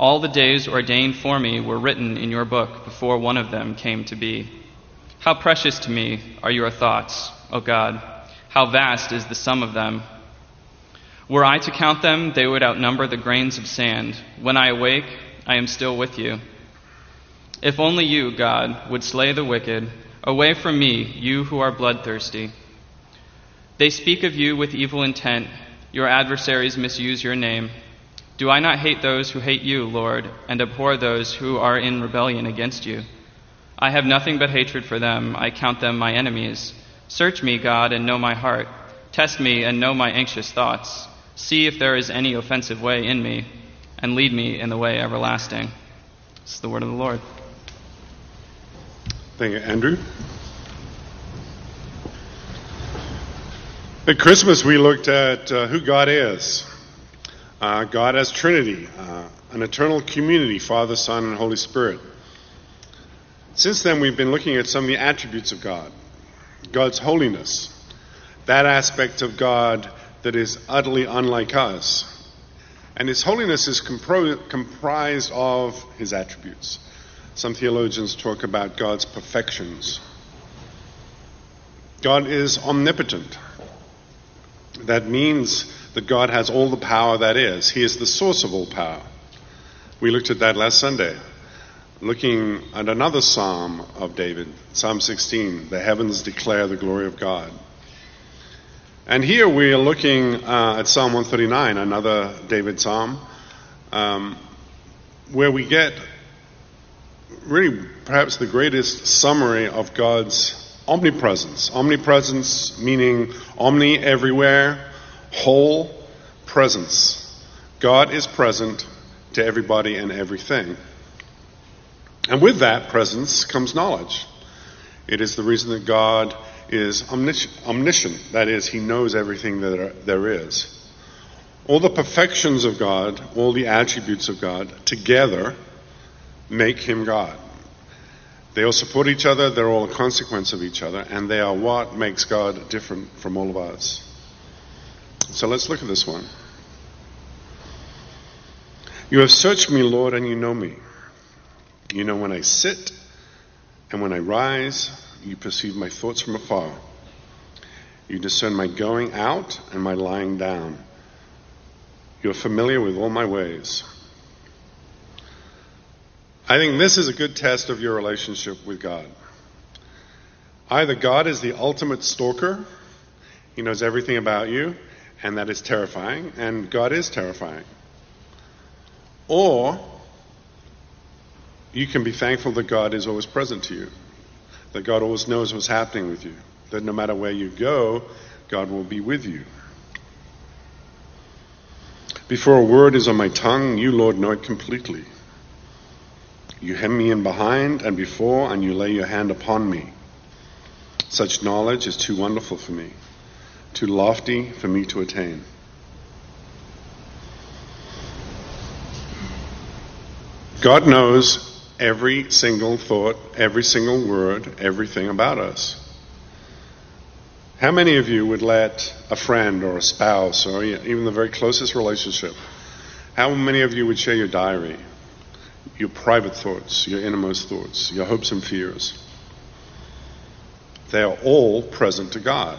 All the days ordained for me were written in your book before one of them came to be. How precious to me are your thoughts, O God! How vast is the sum of them! Were I to count them, they would outnumber the grains of sand. When I awake, I am still with you. If only you, God, would slay the wicked, away from me, you who are bloodthirsty. They speak of you with evil intent. Your adversaries misuse your name. Do I not hate those who hate you, Lord, and abhor those who are in rebellion against you? I have nothing but hatred for them. I count them my enemies. Search me, God, and know my heart. Test me and know my anxious thoughts. See if there is any offensive way in me, and lead me in the way everlasting. Is the word of the Lord. Thank you, Andrew. At Christmas, we looked at uh, who God is. Uh, God as Trinity, uh, an eternal community, Father, Son, and Holy Spirit. Since then, we've been looking at some of the attributes of God God's holiness, that aspect of God that is utterly unlike us. And His holiness is compro- comprised of His attributes. Some theologians talk about God's perfections. God is omnipotent. That means that God has all the power that is. He is the source of all power. We looked at that last Sunday, looking at another psalm of David, Psalm 16 The heavens declare the glory of God. And here we are looking uh, at Psalm 139, another David psalm, um, where we get really perhaps the greatest summary of God's Omnipresence. Omnipresence meaning omni everywhere, whole presence. God is present to everybody and everything. And with that presence comes knowledge. It is the reason that God is omniscient. That is, He knows everything that there is. All the perfections of God, all the attributes of God together make Him God. They all support each other, they're all a consequence of each other, and they are what makes God different from all of us. So let's look at this one. You have searched me, Lord, and you know me. You know when I sit and when I rise, you perceive my thoughts from afar. You discern my going out and my lying down. You are familiar with all my ways. I think this is a good test of your relationship with God. Either God is the ultimate stalker, He knows everything about you, and that is terrifying, and God is terrifying. Or you can be thankful that God is always present to you, that God always knows what's happening with you, that no matter where you go, God will be with you. Before a word is on my tongue, you, Lord, know it completely. You hem me in behind and before, and you lay your hand upon me. Such knowledge is too wonderful for me, too lofty for me to attain. God knows every single thought, every single word, everything about us. How many of you would let a friend or a spouse or even the very closest relationship, how many of you would share your diary, your private thoughts, your innermost thoughts, your hopes and fears? They are all present to God.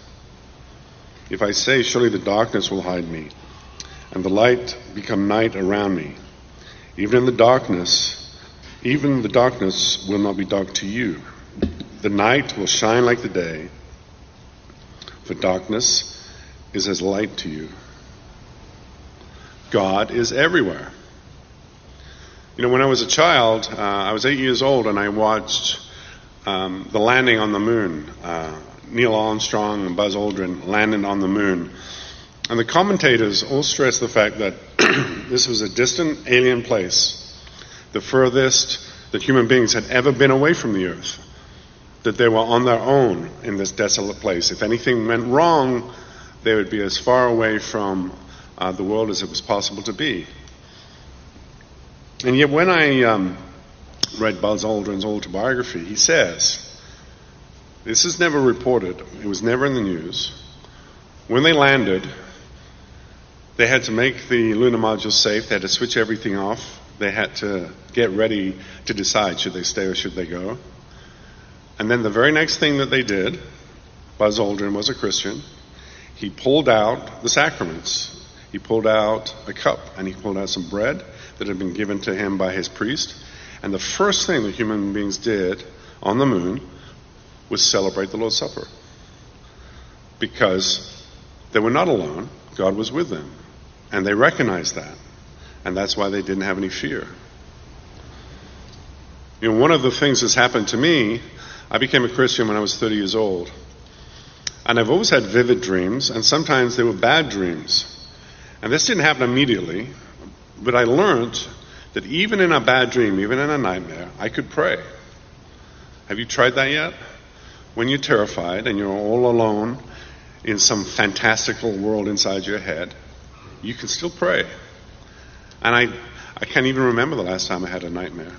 If I say, Surely the darkness will hide me, and the light become night around me, even in the darkness, even the darkness will not be dark to you. The night will shine like the day for darkness is as light to you. God is everywhere. You know, when I was a child, uh, I was eight years old, and I watched um, the landing on the moon. Uh, Neil Armstrong and Buzz Aldrin landed on the moon. And the commentators all stress the fact that this was a distant alien place, the furthest that human beings had ever been away from the earth that they were on their own in this desolate place. If anything went wrong, they would be as far away from uh, the world as it was possible to be. And yet, when I um, read Buzz Aldrin's autobiography, he says, this is never reported, it was never in the news. When they landed, they had to make the lunar module safe, they had to switch everything off, they had to get ready to decide should they stay or should they go. And then the very next thing that they did, Buzz Aldrin was a Christian, he pulled out the sacraments. He pulled out a cup and he pulled out some bread that had been given to him by his priest. And the first thing that human beings did on the moon was celebrate the Lord's Supper. Because they were not alone, God was with them. And they recognized that. And that's why they didn't have any fear. You know, one of the things that's happened to me I became a Christian when I was 30 years old. And I've always had vivid dreams, and sometimes they were bad dreams. And this didn't happen immediately, but I learned that even in a bad dream, even in a nightmare, I could pray. Have you tried that yet? When you're terrified and you're all alone in some fantastical world inside your head, you can still pray. And I, I can't even remember the last time I had a nightmare.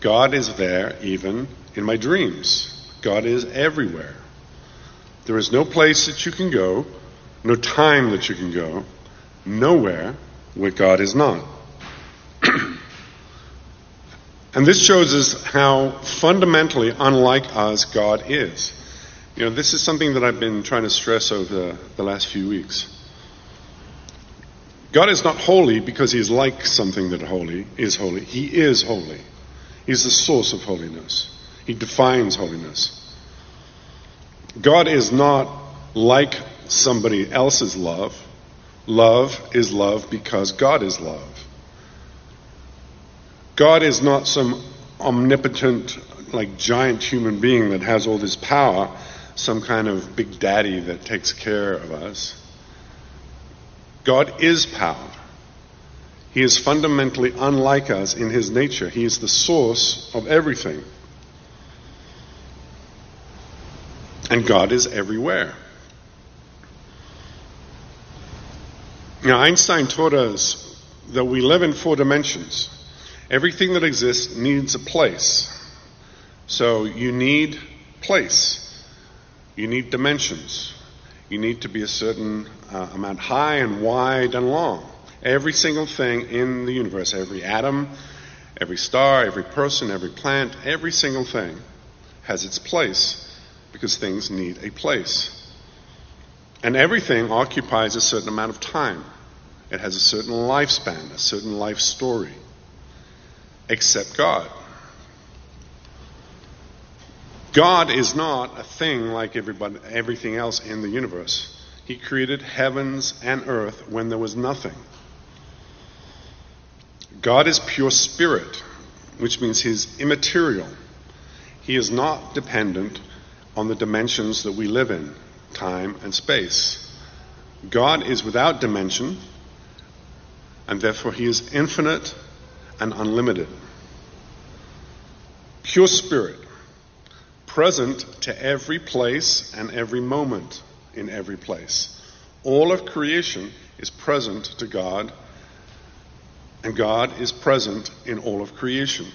God is there even in my dreams. God is everywhere. There is no place that you can go, no time that you can go, nowhere where God is not. and this shows us how fundamentally unlike us God is. You know, this is something that I've been trying to stress over the last few weeks. God is not holy because he is like something that holy is holy. He is holy. He's the source of holiness. He defines holiness. God is not like somebody else's love. Love is love because God is love. God is not some omnipotent, like giant human being that has all this power, some kind of big daddy that takes care of us. God is power. He is fundamentally unlike us in his nature. He is the source of everything. And God is everywhere. Now, Einstein taught us that we live in four dimensions. Everything that exists needs a place. So you need place. You need dimensions. You need to be a certain uh, amount high and wide and long. Every single thing in the universe, every atom, every star, every person, every plant, every single thing has its place because things need a place. And everything occupies a certain amount of time. It has a certain lifespan, a certain life story, except God. God is not a thing like everybody, everything else in the universe. He created heavens and earth when there was nothing. God is pure spirit. which means he's immaterial. He is not dependent on the dimensions that we live in, time and space. God is without dimension, and therefore he is infinite and unlimited. Pure spirit, present to every place and every moment in every place. All of creation is present to God, and God is present in all of creation.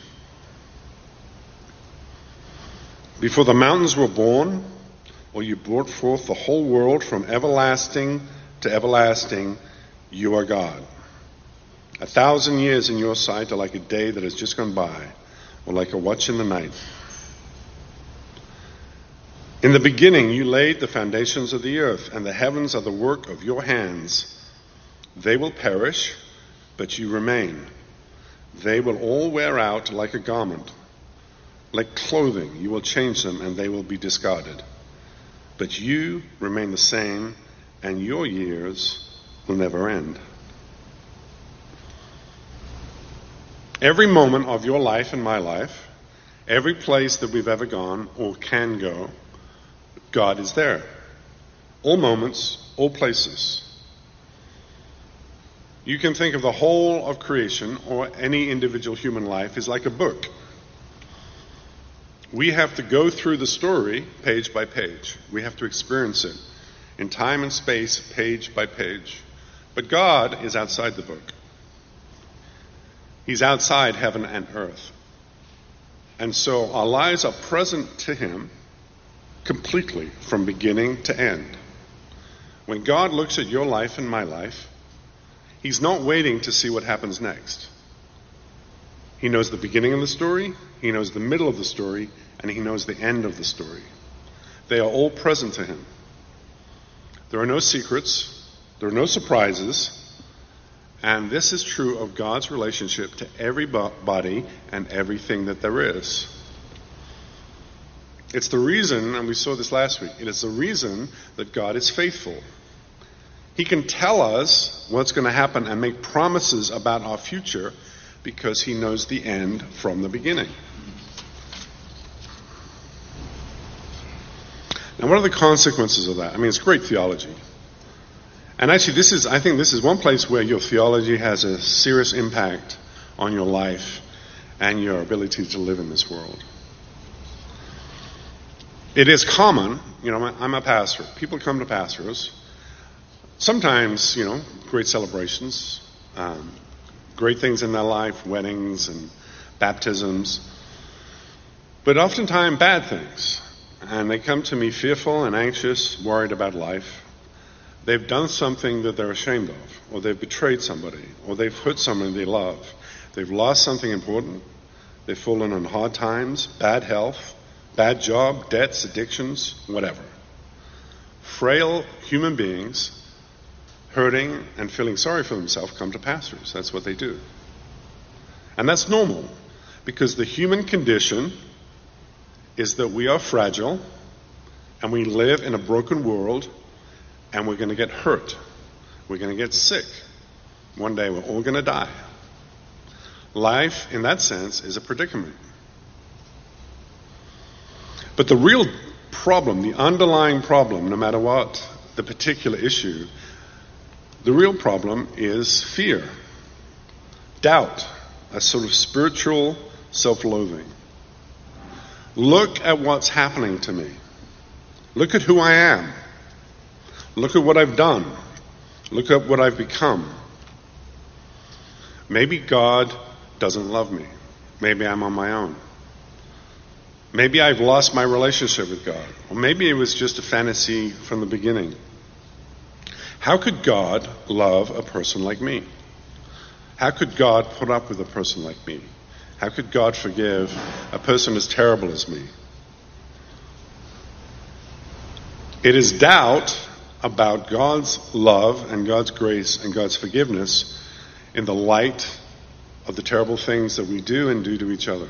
Before the mountains were born, or you brought forth the whole world from everlasting to everlasting, you are God. A thousand years in your sight are like a day that has just gone by, or like a watch in the night. In the beginning, you laid the foundations of the earth, and the heavens are the work of your hands. They will perish, but you remain. They will all wear out like a garment. Like clothing, you will change them, and they will be discarded. But you remain the same, and your years will never end. Every moment of your life and my life, every place that we've ever gone or can go, God is there. All moments, all places. You can think of the whole of creation or any individual human life as like a book. We have to go through the story page by page. We have to experience it in time and space, page by page. But God is outside the book. He's outside heaven and earth. And so our lives are present to Him completely from beginning to end. When God looks at your life and my life, He's not waiting to see what happens next. He knows the beginning of the story, He knows the middle of the story, and He knows the end of the story. They are all present to Him. There are no secrets, there are no surprises, and this is true of God's relationship to everybody and everything that there is. It's the reason, and we saw this last week, it is the reason that God is faithful. He can tell us what's going to happen and make promises about our future because he knows the end from the beginning. Now, what are the consequences of that? I mean, it's great theology. And actually, this is, I think this is one place where your theology has a serious impact on your life and your ability to live in this world. It is common, you know, I'm a pastor. People come to pastors. Sometimes, you know, great celebrations, um, great things in their life, weddings and baptisms, but oftentimes bad things. And they come to me fearful and anxious, worried about life. They've done something that they're ashamed of, or they've betrayed somebody, or they've hurt someone they love. They've lost something important. They've fallen on hard times, bad health, bad job, debts, addictions, whatever. Frail human beings hurting and feeling sorry for themselves come to pastors. That's what they do. And that's normal because the human condition is that we are fragile and we live in a broken world and we're going to get hurt. We're going to get sick. One day we're all going to die. Life, in that sense, is a predicament. But the real problem, the underlying problem, no matter what the particular issue, the real problem is fear, doubt, a sort of spiritual self loathing. Look at what's happening to me. Look at who I am. Look at what I've done. Look at what I've become. Maybe God doesn't love me. Maybe I'm on my own. Maybe I've lost my relationship with God. Or maybe it was just a fantasy from the beginning. How could God love a person like me? How could God put up with a person like me? How could God forgive a person as terrible as me? It is doubt about God's love and God's grace and God's forgiveness in the light of the terrible things that we do and do to each other.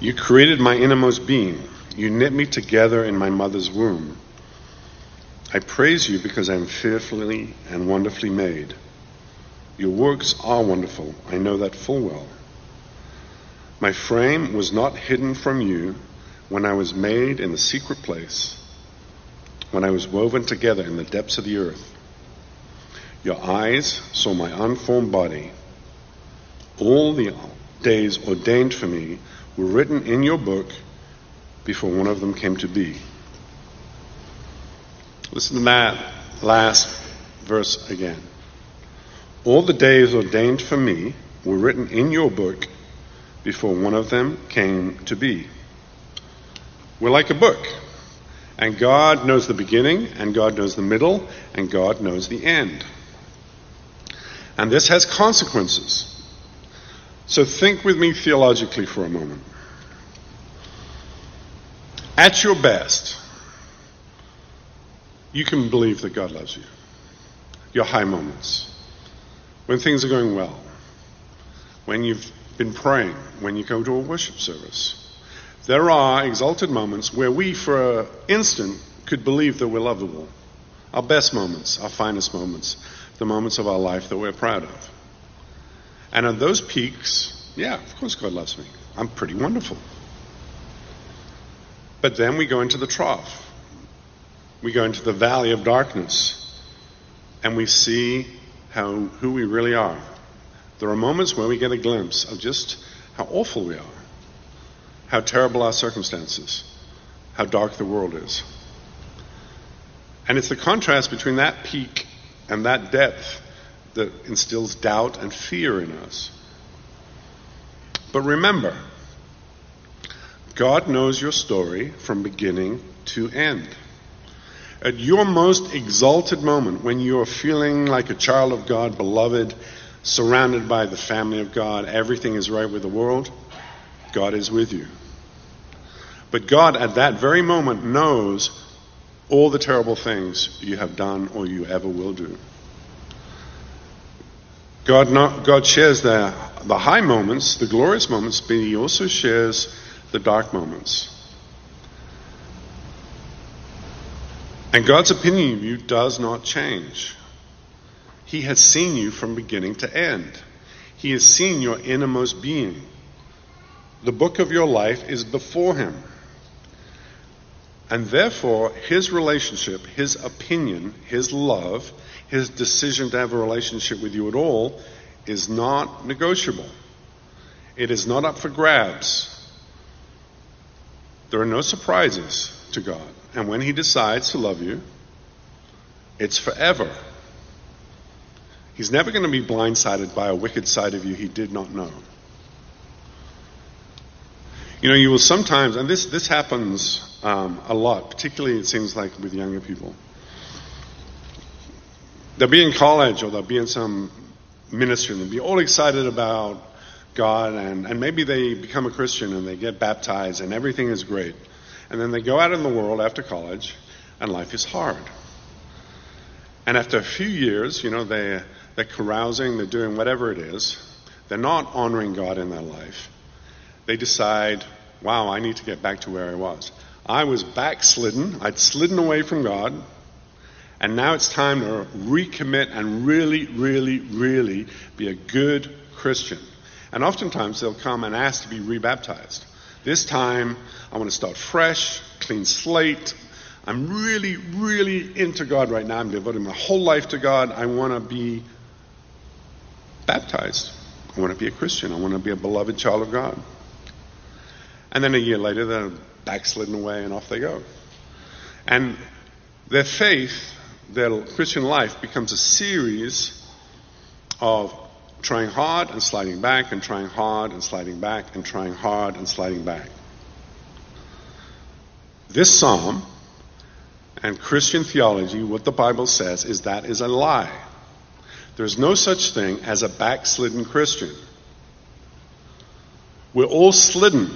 You created my innermost being. You knit me together in my mother's womb. I praise you because I am fearfully and wonderfully made. Your works are wonderful. I know that full well. My frame was not hidden from you when I was made in the secret place, when I was woven together in the depths of the earth. Your eyes saw my unformed body. All the days ordained for me were written in your book before one of them came to be. Listen to that last verse again. All the days ordained for me were written in your book before one of them came to be. We're like a book. And God knows the beginning, and God knows the middle, and God knows the end. And this has consequences. So think with me theologically for a moment. At your best, you can believe that God loves you. Your high moments. When things are going well. When you've been praying. When you go to a worship service. There are exalted moments where we, for an instant, could believe that we're lovable. Our best moments, our finest moments, the moments of our life that we're proud of. And on those peaks, yeah, of course God loves me. I'm pretty wonderful. But then we go into the trough. We go into the valley of darkness. And we see how, who we really are. There are moments where we get a glimpse of just how awful we are how terrible our circumstances, how dark the world is. And it's the contrast between that peak and that depth that instills doubt and fear in us. But remember, God knows your story from beginning to end. At your most exalted moment, when you are feeling like a child of God, beloved, surrounded by the family of God, everything is right with the world, God is with you. But God, at that very moment, knows all the terrible things you have done or you ever will do. God, not, God shares the, the high moments, the glorious moments, but He also shares the dark moments. And God's opinion of you does not change. He has seen you from beginning to end. He has seen your innermost being. The book of your life is before him. And therefore, his relationship, his opinion, his love, his decision to have a relationship with you at all is not negotiable. It is not up for grabs. There are no surprises to God. And when he decides to love you, it's forever. He's never going to be blindsided by a wicked side of you he did not know. You know, you will sometimes, and this, this happens um, a lot, particularly it seems like with younger people. They'll be in college or they'll be in some ministry and they'll be all excited about God and, and maybe they become a Christian and they get baptized and everything is great. And then they go out in the world after college and life is hard. And after a few years, you know, they, they're carousing, they're doing whatever it is. They're not honoring God in their life. They decide, wow, I need to get back to where I was. I was backslidden. I'd slidden away from God. And now it's time to recommit and really, really, really be a good Christian. And oftentimes they'll come and ask to be rebaptized. This time I want to start fresh, clean slate. I'm really, really into God right now. I'm devoting my whole life to God. I want to be baptized. I want to be a Christian. I want to be a beloved child of God. And then a year later, they're backslidden away and off they go. And their faith, their Christian life, becomes a series of trying hard and sliding back and trying hard and sliding back and trying hard and sliding back. This psalm and Christian theology, what the Bible says is that is a lie. There's no such thing as a backslidden Christian. We're all slidden.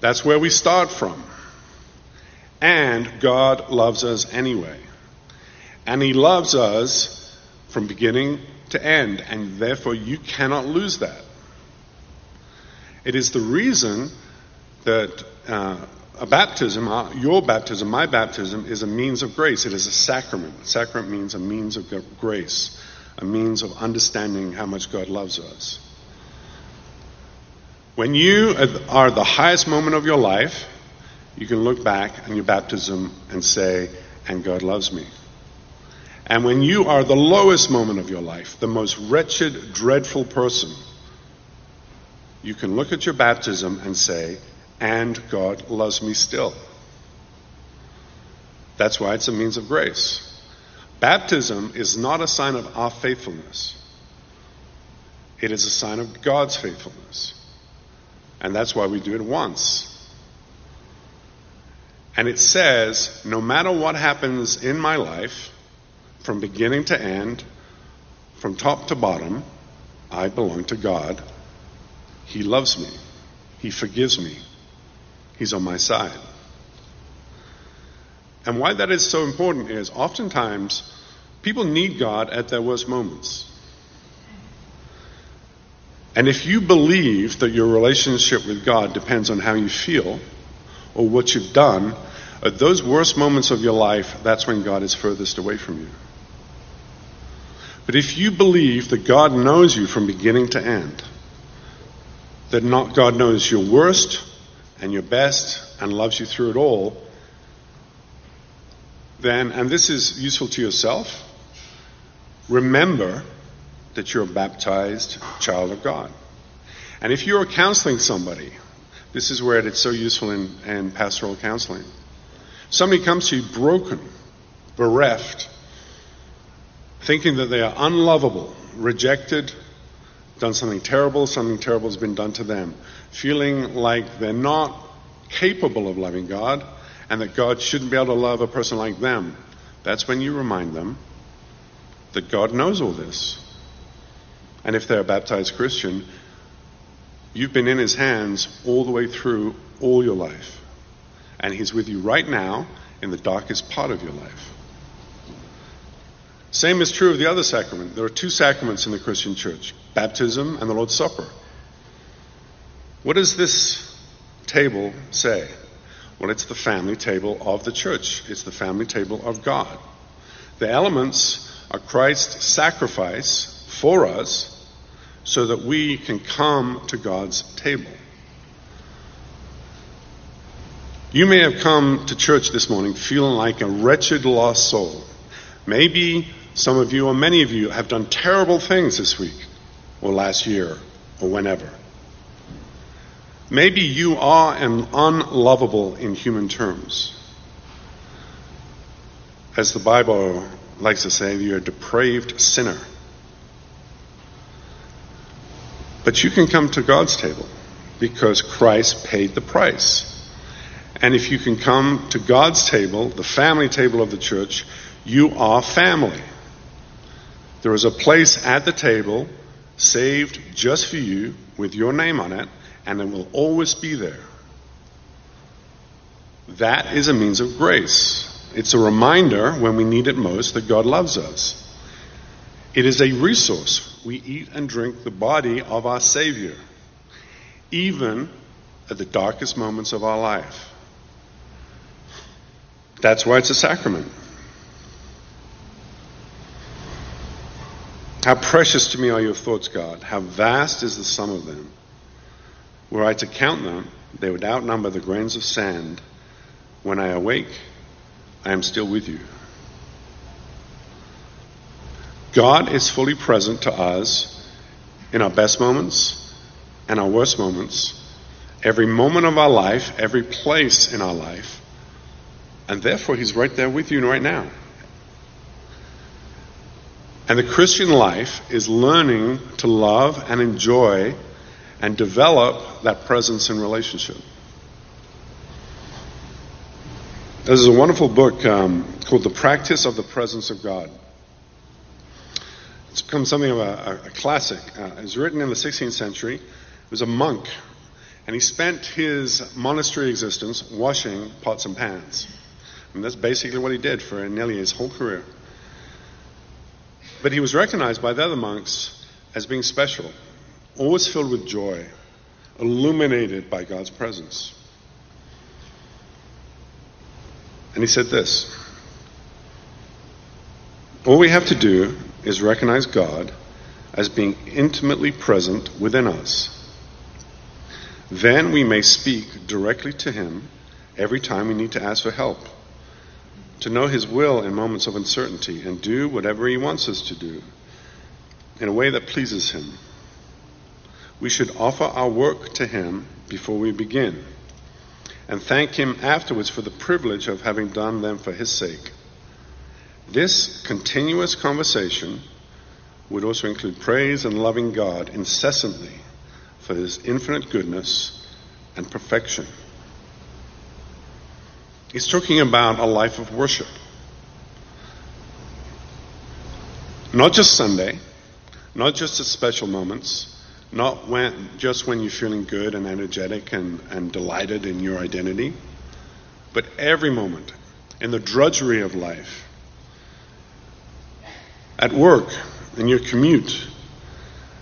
That's where we start from. And God loves us anyway. And He loves us from beginning to end, and therefore you cannot lose that. It is the reason that uh, a baptism, uh, your baptism, my baptism, is a means of grace. It is a sacrament. Sacrament means a means of grace, a means of understanding how much God loves us. When you are the highest moment of your life, you can look back on your baptism and say, and God loves me. And when you are the lowest moment of your life, the most wretched, dreadful person, you can look at your baptism and say, and God loves me still. That's why it's a means of grace. Baptism is not a sign of our faithfulness. It is a sign of God's faithfulness. And that's why we do it once. And it says, no matter what happens in my life, from beginning to end, from top to bottom, I belong to God. He loves me. He forgives me. He's on my side. And why that is so important is oftentimes people need God at their worst moments. And if you believe that your relationship with God depends on how you feel or what you've done, at those worst moments of your life, that's when God is furthest away from you. But if you believe that God knows you from beginning to end, that not God knows your worst and your best and loves you through it all, then, and this is useful to yourself, remember that you're a baptized child of God. And if you're counseling somebody, this is where it's so useful in, in pastoral counseling. Somebody comes to you broken, bereft, thinking that they are unlovable, rejected, done something terrible, something terrible has been done to them, feeling like they're not capable of loving God and that God shouldn't be able to love a person like them. That's when you remind them that God knows all this. And if they're a baptized Christian, you've been in His hands all the way through all your life and He's with you right now in the darkest part of your life. Same is true of the other sacrament. There are two sacraments in the Christian church baptism and the Lord's Supper. What does this table say? Well, it's the family table of the church, it's the family table of God. The elements are Christ's sacrifice for us so that we can come to God's table. You may have come to church this morning feeling like a wretched lost soul. Maybe some of you or many of you have done terrible things this week or last year or whenever. Maybe you are an unlovable in human terms. As the Bible likes to say, you're a depraved sinner. But you can come to God's table because Christ paid the price. And if you can come to God's table, the family table of the church, you are family. There is a place at the table saved just for you with your name on it, and it will always be there. That is a means of grace. It's a reminder when we need it most that God loves us. It is a resource. We eat and drink the body of our Savior, even at the darkest moments of our life. That's why it's a sacrament. How precious to me are your thoughts, God. How vast is the sum of them. Were I to count them, they would outnumber the grains of sand. When I awake, I am still with you. God is fully present to us in our best moments and our worst moments, every moment of our life, every place in our life. And therefore, He's right there with you right now. And the Christian life is learning to love and enjoy and develop that presence and relationship. There's a wonderful book um, called The Practice of the Presence of God. It's become something of a, a classic. Uh, it was written in the 16th century. It was a monk, and he spent his monastery existence washing pots and pans. And that's basically what he did for nearly his whole career. But he was recognized by the other monks as being special, always filled with joy, illuminated by God's presence. And he said this All we have to do is recognize God as being intimately present within us. Then we may speak directly to Him every time we need to ask for help, to know His will in moments of uncertainty, and do whatever He wants us to do in a way that pleases Him. We should offer our work to Him before we begin and thank Him afterwards for the privilege of having done them for His sake. This continuous conversation would also include praise and loving God incessantly for His infinite goodness and perfection. He's talking about a life of worship. Not just Sunday, not just at special moments, not when, just when you're feeling good and energetic and, and delighted in your identity, but every moment in the drudgery of life. At work, in your commute,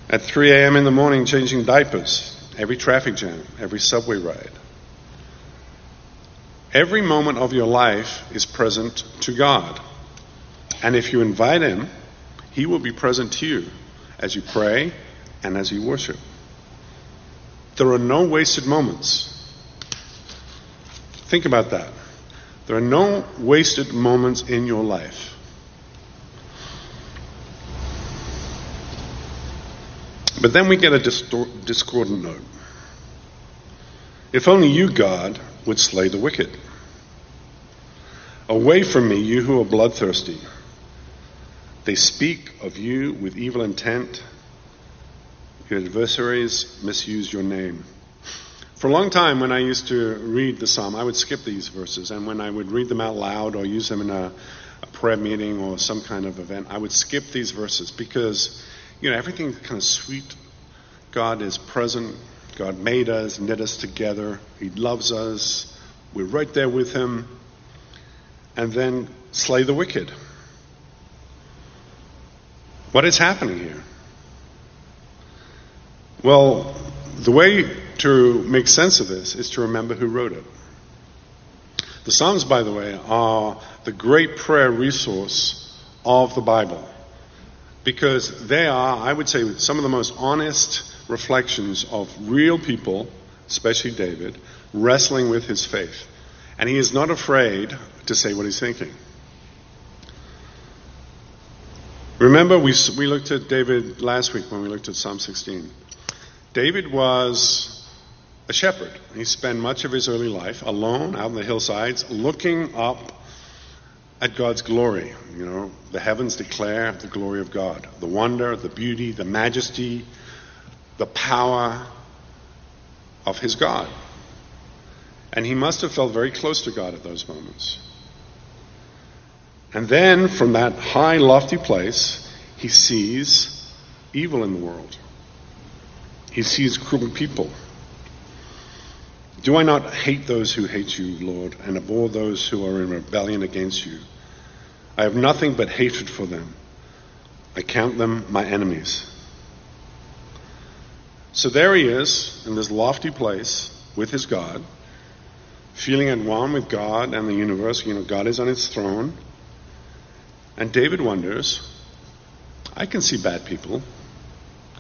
at 3 a.m. in the morning changing diapers, every traffic jam, every subway ride. Every moment of your life is present to God. And if you invite Him, He will be present to you as you pray, and as you worship. There are no wasted moments. Think about that. There are no wasted moments in your life. But then we get a discordant note. If only you, God, would slay the wicked. Away from me, you who are bloodthirsty. They speak of you with evil intent. Your adversaries misuse your name. For a long time, when I used to read the psalm, I would skip these verses, and when I would read them out loud or use them in a, a prayer meeting or some kind of event, I would skip these verses because, you know, everything's kind of sweet. God is present. God made us, knit us together. He loves us. We're right there with Him. And then slay the wicked. What is happening here? Well, the way to make sense of this is to remember who wrote it. The Psalms, by the way, are the great prayer resource of the Bible because they are, I would say, some of the most honest reflections of real people, especially David, wrestling with his faith. And he is not afraid to say what he's thinking. Remember, we, we looked at David last week when we looked at Psalm 16. David was a shepherd. He spent much of his early life alone out on the hillsides, looking up at God's glory. You know, the heavens declare the glory of God, the wonder, the beauty, the majesty, the power of his God. And he must have felt very close to God at those moments. And then, from that high, lofty place, he sees evil in the world. He sees cruel people. Do I not hate those who hate you, Lord, and abhor those who are in rebellion against you? I have nothing but hatred for them. I count them my enemies. So there he is in this lofty place with his God, feeling at one with God and the universe. You know, God is on his throne. And David wonders, I can see bad people.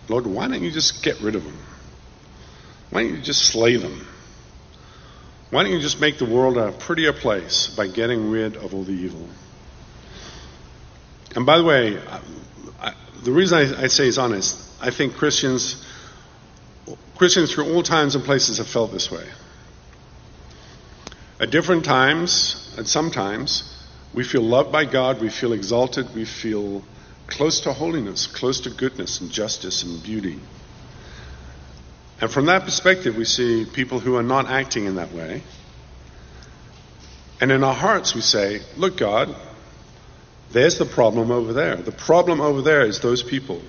Lord, why don't you just get rid of them? Why don't you just slay them? Why don't you just make the world a prettier place by getting rid of all the evil? And by the way, I, I, the reason I, I say is honest, I think Christians, Christians through all times and places have felt this way. At different times, at some times, we feel loved by God, we feel exalted, we feel close to holiness, close to goodness and justice and beauty. And from that perspective, we see people who are not acting in that way. And in our hearts, we say, Look, God, there's the problem over there. The problem over there is those people.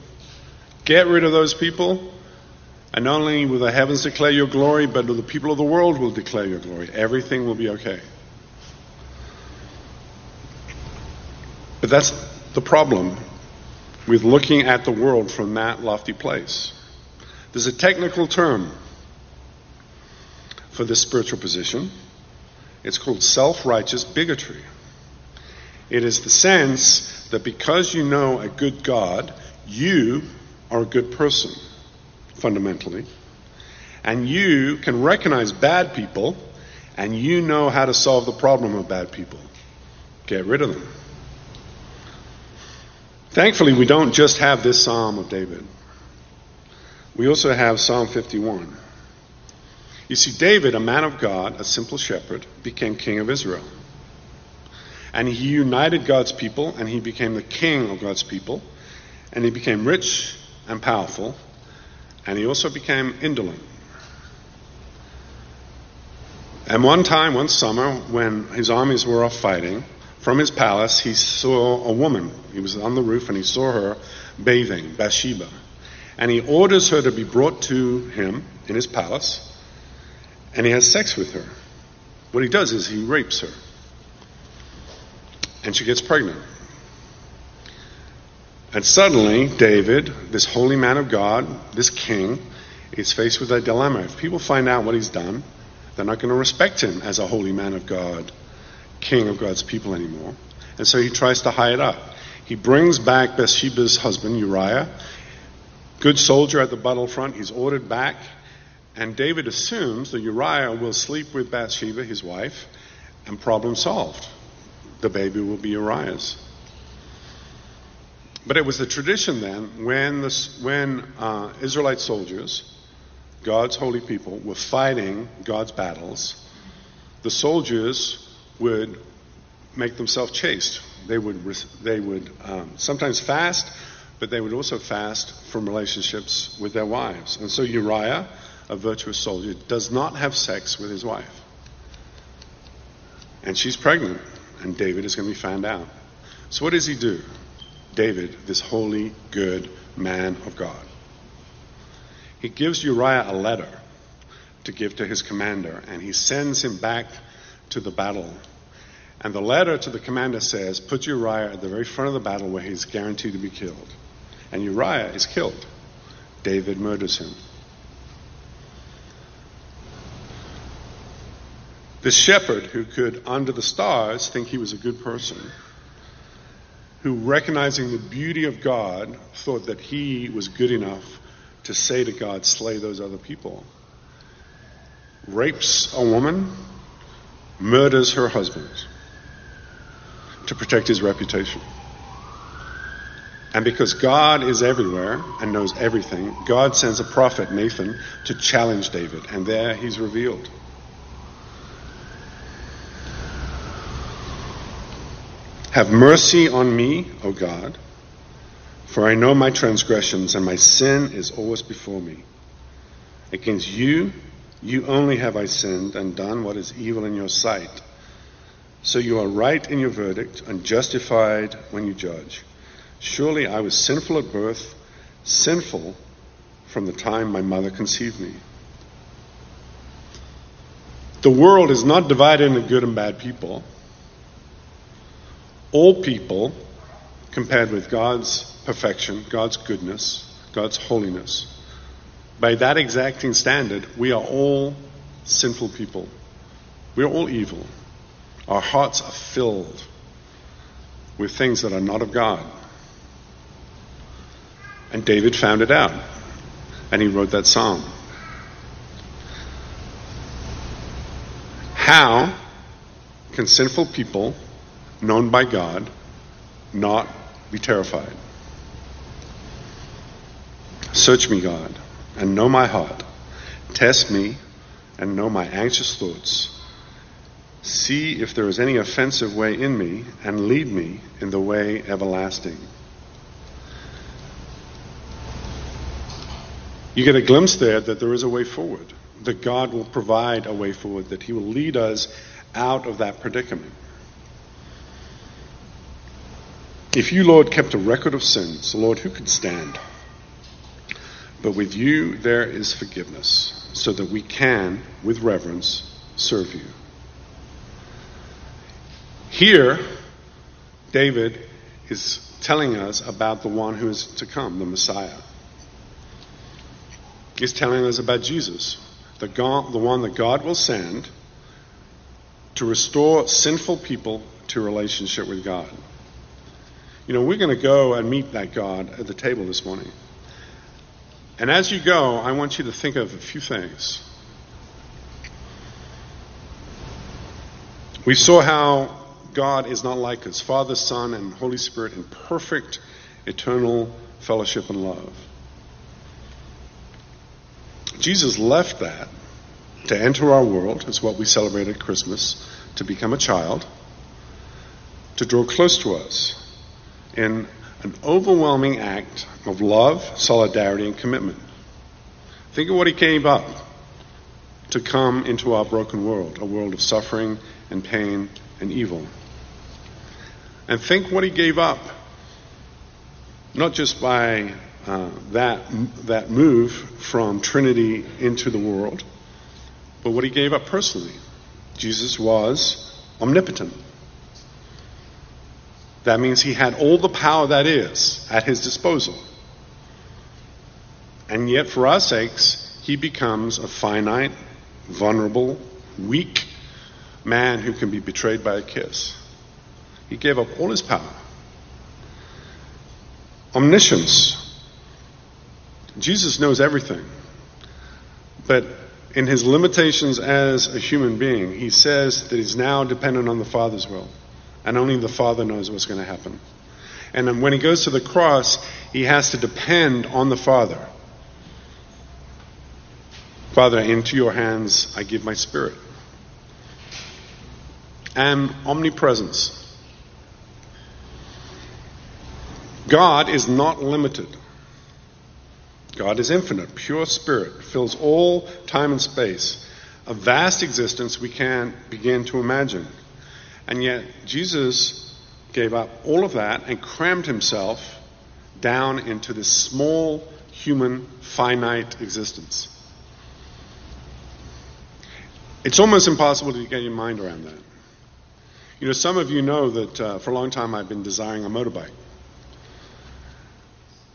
Get rid of those people, and not only will the heavens declare your glory, but the people of the world will declare your glory. Everything will be okay. But that's the problem with looking at the world from that lofty place. There's a technical term for this spiritual position. It's called self righteous bigotry. It is the sense that because you know a good God, you are a good person, fundamentally. And you can recognize bad people, and you know how to solve the problem of bad people. Get rid of them. Thankfully, we don't just have this Psalm of David. We also have Psalm 51. You see, David, a man of God, a simple shepherd, became king of Israel. And he united God's people, and he became the king of God's people. And he became rich and powerful, and he also became indolent. And one time, one summer, when his armies were off fighting, from his palace he saw a woman. He was on the roof and he saw her bathing, Bathsheba. And he orders her to be brought to him in his palace, and he has sex with her. What he does is he rapes her. And she gets pregnant. And suddenly, David, this holy man of God, this king, is faced with a dilemma. If people find out what he's done, they're not going to respect him as a holy man of God, king of God's people anymore. And so he tries to hide it up. He brings back Bathsheba's husband, Uriah, good soldier at the battlefront. He's ordered back. And David assumes that Uriah will sleep with Bathsheba, his wife, and problem solved. The baby will be Uriah's. But it was the tradition then when, this, when uh, Israelite soldiers, God's holy people, were fighting God's battles, the soldiers would make themselves chaste. They would, they would um, sometimes fast, but they would also fast from relationships with their wives. And so Uriah a virtuous soldier, does not have sex with his wife. And she's pregnant, and David is going to be found out. So, what does he do? David, this holy, good man of God. He gives Uriah a letter to give to his commander, and he sends him back to the battle. And the letter to the commander says, Put Uriah at the very front of the battle where he's guaranteed to be killed. And Uriah is killed. David murders him. This shepherd who could, under the stars, think he was a good person, who, recognizing the beauty of God, thought that he was good enough to say to God, slay those other people, rapes a woman, murders her husband to protect his reputation. And because God is everywhere and knows everything, God sends a prophet, Nathan, to challenge David, and there he's revealed. Have mercy on me, O God, for I know my transgressions, and my sin is always before me. Against you, you only have I sinned and done what is evil in your sight. So you are right in your verdict and justified when you judge. Surely I was sinful at birth, sinful from the time my mother conceived me. The world is not divided into good and bad people all people compared with God's perfection, God's goodness, God's holiness. By that exacting standard, we are all sinful people. We are all evil. Our hearts are filled with things that are not of God. And David found it out, and he wrote that psalm. How can sinful people known by God, not be terrified. Search me, God, and know my heart. Test me and know my anxious thoughts. See if there is any offensive way in me, and lead me in the way everlasting. You get a glimpse there that there is a way forward, that God will provide a way forward, that He will lead us out of that predicament. If you, Lord, kept a record of sins, Lord, who could stand? But with you there is forgiveness, so that we can, with reverence, serve you. Here, David is telling us about the one who is to come, the Messiah. He's telling us about Jesus, the, God, the one that God will send to restore sinful people to relationship with God. You know, we're going to go and meet that God at the table this morning. And as you go, I want you to think of a few things. We saw how God is not like us Father, Son, and Holy Spirit in perfect, eternal fellowship and love. Jesus left that to enter our world, is what we celebrate at Christmas, to become a child, to draw close to us in an overwhelming act of love, solidarity, and commitment. Think of what he gave up to come into our broken world, a world of suffering and pain and evil. And think what he gave up, not just by uh, that, that move from Trinity into the world, but what he gave up personally. Jesus was omnipotent. That means he had all the power that is at his disposal. And yet, for our sakes, he becomes a finite, vulnerable, weak man who can be betrayed by a kiss. He gave up all his power. Omniscience. Jesus knows everything. But in his limitations as a human being, he says that he's now dependent on the Father's will. And only the Father knows what's going to happen. And when he goes to the cross, he has to depend on the Father. Father, into your hands I give my spirit. And omnipresence. God is not limited. God is infinite, pure spirit, fills all time and space, a vast existence we can't begin to imagine. And yet, Jesus gave up all of that and crammed himself down into this small, human, finite existence. It's almost impossible to get your mind around that. You know, some of you know that uh, for a long time I've been desiring a motorbike.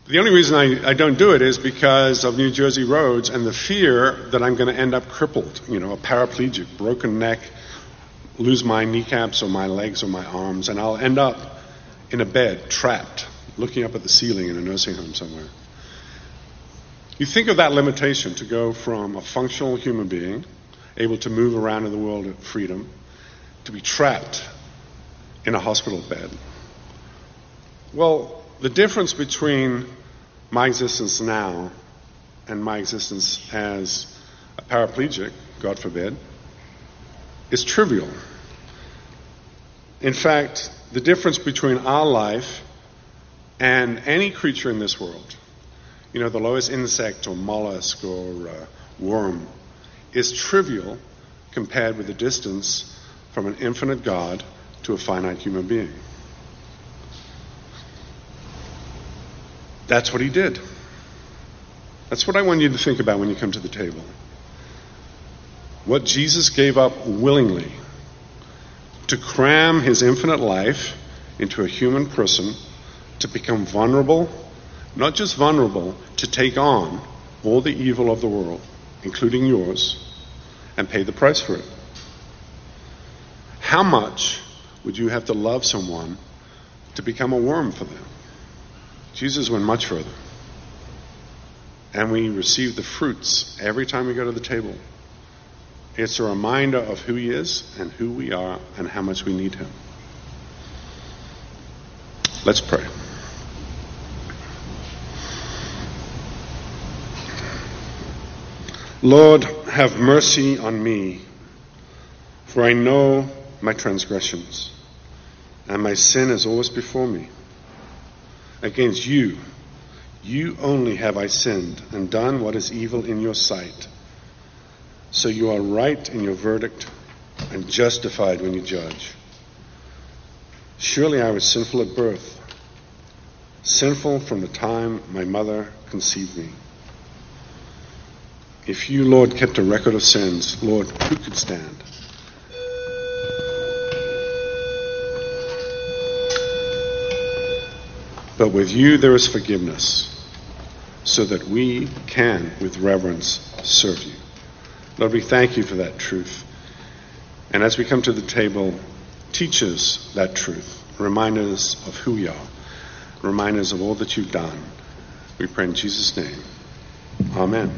The only reason I, I don't do it is because of New Jersey roads and the fear that I'm going to end up crippled, you know, a paraplegic, broken neck, lose my kneecaps or my legs or my arms, and I'll end up in a bed, trapped, looking up at the ceiling in a nursing home somewhere. You think of that limitation to go from a functional human being, able to move around in the world at freedom, to be trapped in a hospital bed. Well, the difference between my existence now and my existence as a paraplegic, God forbid, is trivial. In fact, the difference between our life and any creature in this world, you know, the lowest insect or mollusk or uh, worm, is trivial compared with the distance from an infinite God to a finite human being. That's what he did. That's what I want you to think about when you come to the table. What Jesus gave up willingly to cram his infinite life into a human person to become vulnerable, not just vulnerable, to take on all the evil of the world, including yours, and pay the price for it. How much would you have to love someone to become a worm for them? Jesus went much further. And we receive the fruits every time we go to the table. It's a reminder of who He is and who we are and how much we need Him. Let's pray. Lord, have mercy on me, for I know my transgressions, and my sin is always before me. Against you, you only have I sinned and done what is evil in your sight. So you are right in your verdict and justified when you judge. Surely I was sinful at birth, sinful from the time my mother conceived me. If you, Lord, kept a record of sins, Lord, who could stand? But with you there is forgiveness, so that we can, with reverence, serve you. Lord, we thank you for that truth. And as we come to the table, teach us that truth. Remind us of who you are. Remind us of all that you've done. We pray in Jesus' name. Amen.